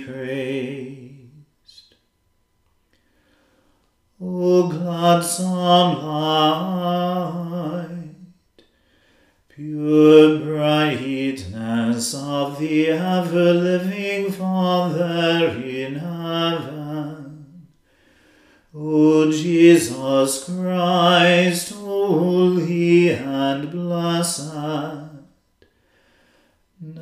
praised. O gladsome light, pure brightness of the ever-living Father in heaven, O Jesus Christ, holy and blessed,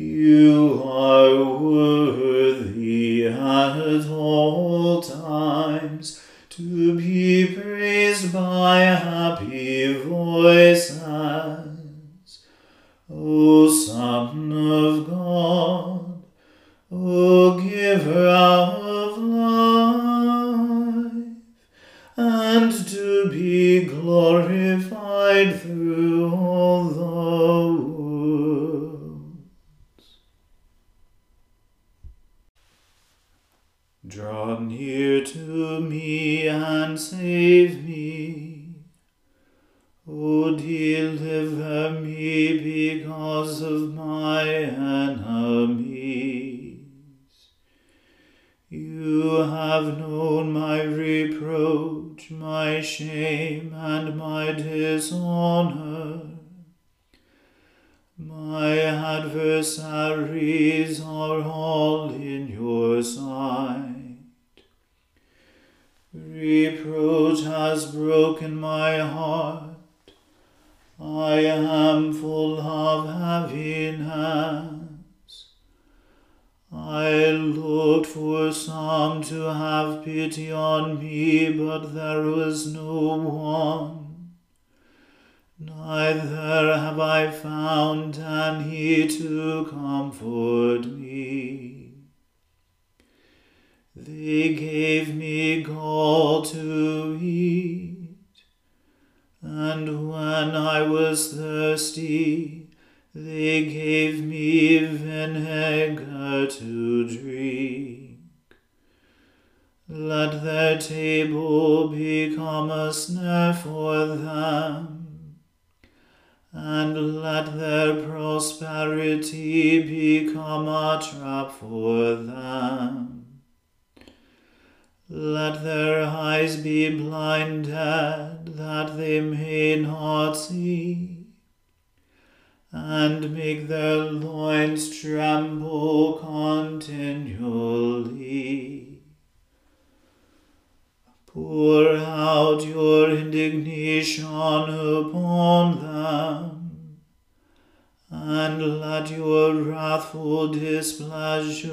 You are worthy at all times to be praised by happy voices. O Son of God, O Giver me. O deliver me because of my enemies. You have known my reproach, my shame, and my dishonor. My adversaries are all in your sight. Reproach has broken my heart. I am full of heaviness. I looked for some to have pity on me, but there was no one. Neither have I found any to comfort me. They gave me gall to eat and when I was thirsty, they gave me vinegar to drink. Let their table become a snare for them, and let their prosperity become a trap for them. Let their eyes be blinded, that they may not see, and make their loins tremble continually. Pour out your indignation upon them, and let your wrathful displeasure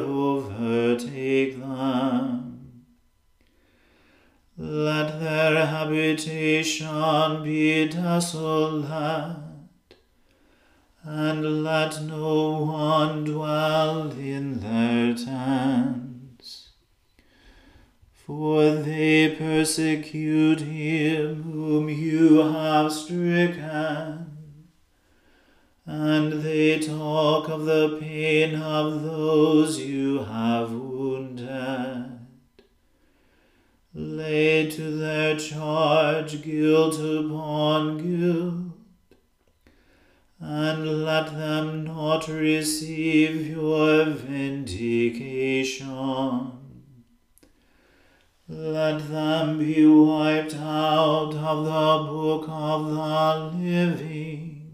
overtake them. Let their habitation be desolate, and let no one dwell in their tents. For they persecute him whom you have stricken, and they talk of the pain of those you have wounded lay to their charge guilt upon guilt, and let them not receive your vindication. Let them be wiped out of the book of the living,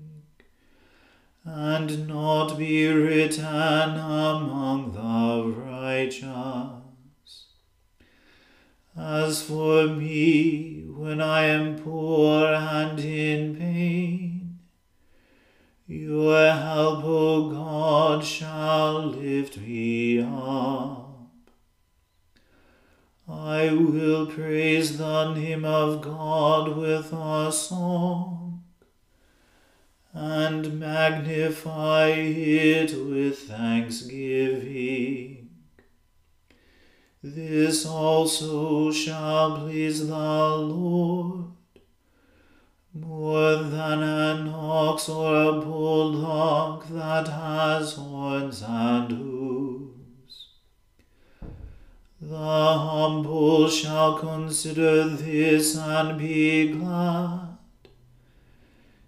and not be written among the righteous. As for me, when I am poor and in pain, your help, O God, shall lift me up. I will praise the name of God with a song and magnify it with thanksgiving. This also shall please the Lord more than an ox or a bullock that has horns and hooves. The humble shall consider this and be glad.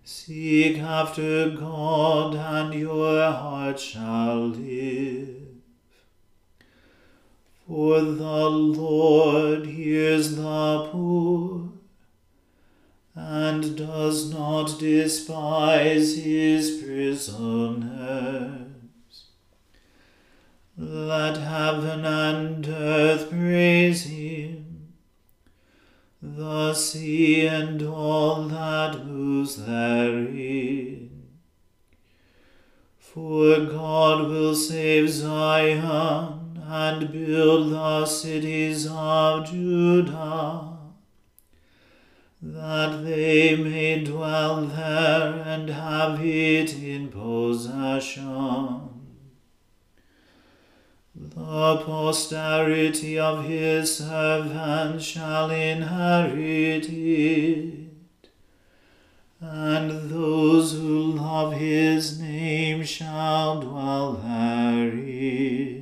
Seek after God, and your heart shall live. For the Lord hears the poor and does not despise his prisoners. Let heaven and earth praise him, the sea and all that moves therein. For God will save Zion and build the cities of Judah, that they may dwell there and have it in possession. The posterity of his servants shall inherit it, and those who love his name shall dwell therein.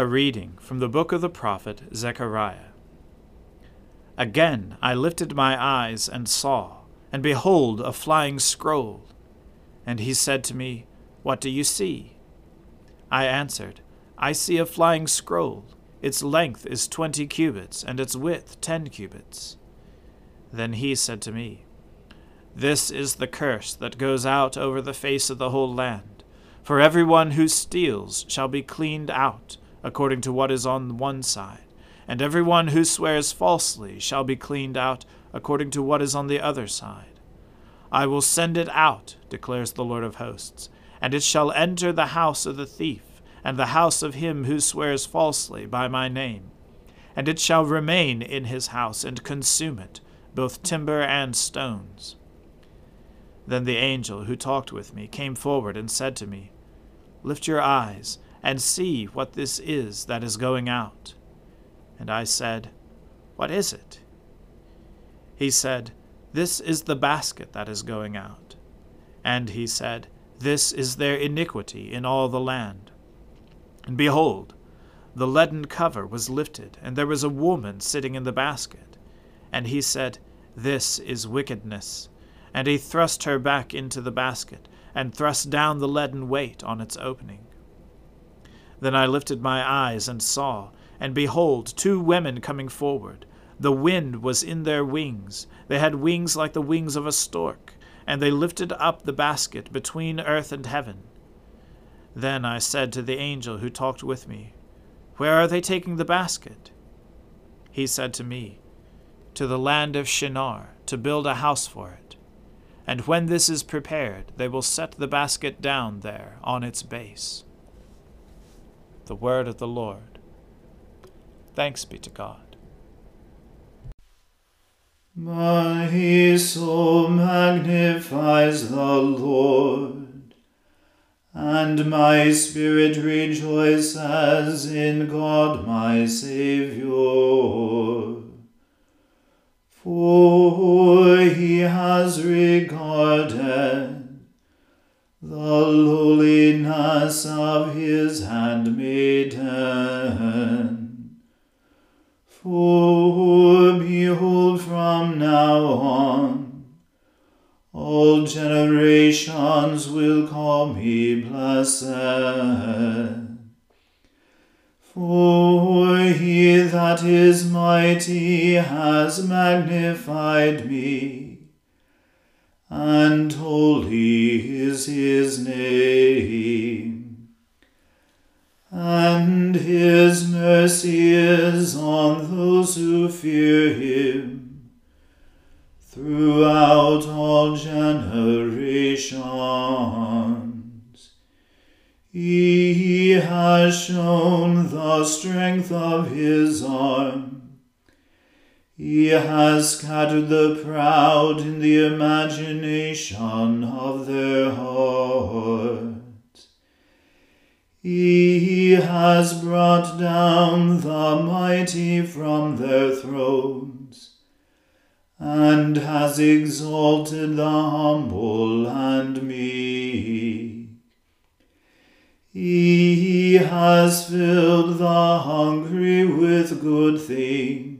A reading from the book of the prophet Zechariah. Again I lifted my eyes and saw, and behold, a flying scroll. And he said to me, What do you see? I answered, I see a flying scroll. Its length is twenty cubits, and its width ten cubits. Then he said to me, This is the curse that goes out over the face of the whole land. For every one who steals shall be cleaned out according to what is on one side, and every one who swears falsely shall be cleaned out according to what is on the other side. I will send it out, declares the Lord of hosts, and it shall enter the house of the thief, and the house of him who swears falsely by my name. And it shall remain in his house, and consume it, both timber and stones. Then the angel who talked with me came forward and said to me, Lift your eyes and see what this is that is going out. And I said, What is it? He said, This is the basket that is going out. And he said, This is their iniquity in all the land. And behold, the leaden cover was lifted, and there was a woman sitting in the basket. And he said, This is wickedness. And he thrust her back into the basket, and thrust down the leaden weight on its opening. Then I lifted my eyes and saw, and behold, two women coming forward. The wind was in their wings. They had wings like the wings of a stork, and they lifted up the basket between earth and heaven. Then I said to the angel who talked with me, Where are they taking the basket? He said to me, To the land of Shinar, to build a house for it. And when this is prepared, they will set the basket down there on its base. The word of the Lord. Thanks be to God. My soul magnifies the Lord, and my spirit rejoices in God my Saviour. For he has regarded the lowliness of his handmaiden. For behold, from now on, all generations will call me blessed. For he that is mighty has magnified me and holy is his name. And his mercy is on those who fear him throughout all generations. He has shown the strength of his arm he has scattered the proud in the imagination of their hearts. He has brought down the mighty from their thrones, and has exalted the humble and meek. He has filled the hungry with good things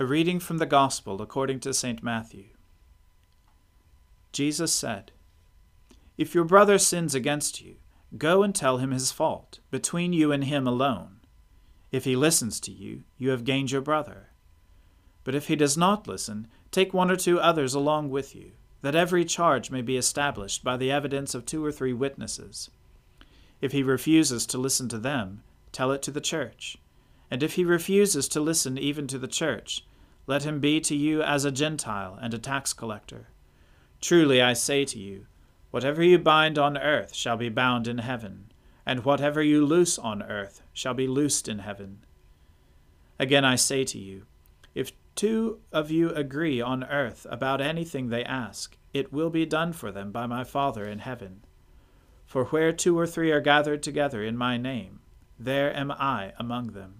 A reading from the Gospel according to St. Matthew. Jesus said, If your brother sins against you, go and tell him his fault, between you and him alone. If he listens to you, you have gained your brother. But if he does not listen, take one or two others along with you, that every charge may be established by the evidence of two or three witnesses. If he refuses to listen to them, tell it to the church. And if he refuses to listen even to the church, let him be to you as a Gentile and a tax collector. Truly I say to you, whatever you bind on earth shall be bound in heaven, and whatever you loose on earth shall be loosed in heaven. Again I say to you, if two of you agree on earth about anything they ask, it will be done for them by my Father in heaven. For where two or three are gathered together in my name, there am I among them.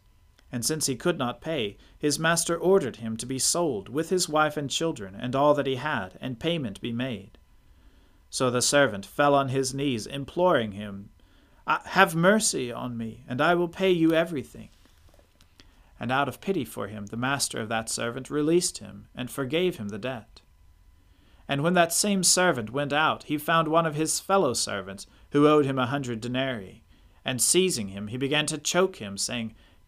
And since he could not pay, his master ordered him to be sold, with his wife and children, and all that he had, and payment be made. So the servant fell on his knees, imploring him, ah, Have mercy on me, and I will pay you everything and out of pity for him the master of that servant released him, and forgave him the debt. And when that same servant went out, he found one of his fellow servants, who owed him a hundred denarii. And seizing him, he began to choke him, saying,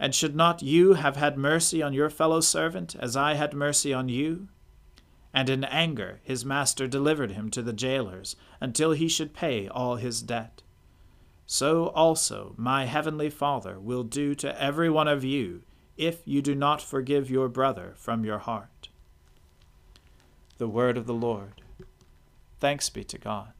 And should not you have had mercy on your fellow servant, as I had mercy on you? And in anger his master delivered him to the jailers, until he should pay all his debt so also my heavenly Father will do to every one of you if you do not forgive your brother from your heart. The word of the Lord. Thanks be to God.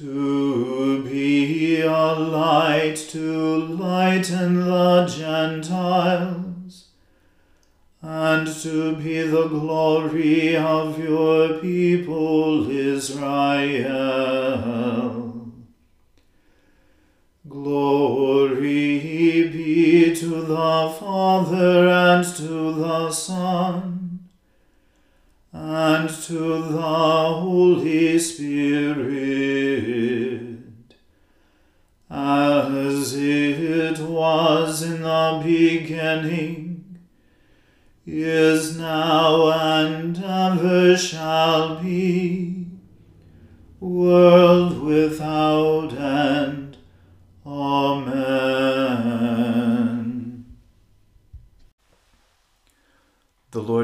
to be a light to lighten the Gentiles and to be the glory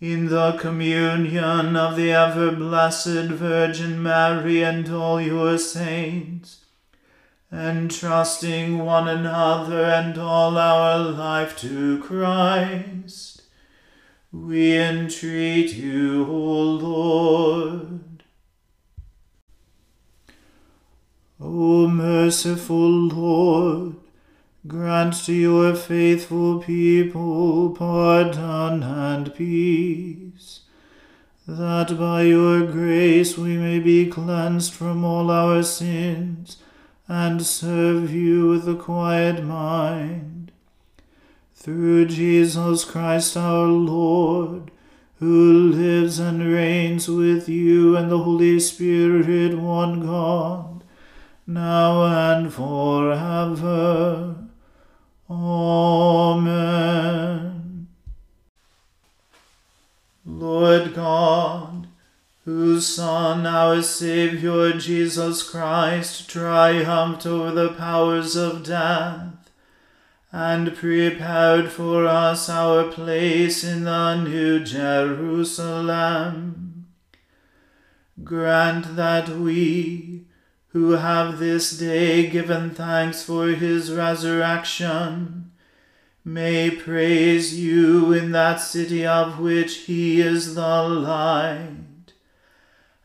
in the communion of the ever blessed Virgin Mary and all your saints, entrusting one another and all our life to Christ, we entreat you, O Lord. O merciful Lord, Grant to your faithful people pardon and peace, that by your grace we may be cleansed from all our sins and serve you with a quiet mind. Through Jesus Christ our Lord, who lives and reigns with you and the Holy Spirit, one God, now and forever. Amen. Lord God, whose Son, our Saviour Jesus Christ, triumphed over the powers of death, and prepared for us our place in the New Jerusalem, grant that we, who have this day given thanks for his resurrection, may praise you in that city of which he is the light,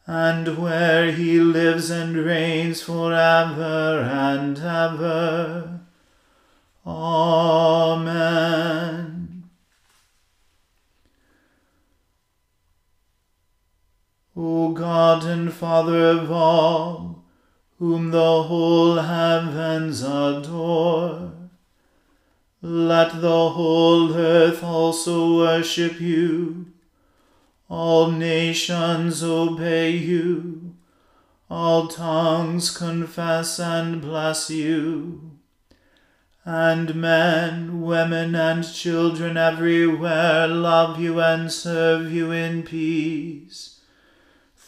and where he lives and reigns for ever and ever. Amen. O God and Father of all, whom the whole heavens adore. Let the whole earth also worship you. All nations obey you. All tongues confess and bless you. And men, women, and children everywhere love you and serve you in peace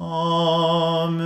Amen.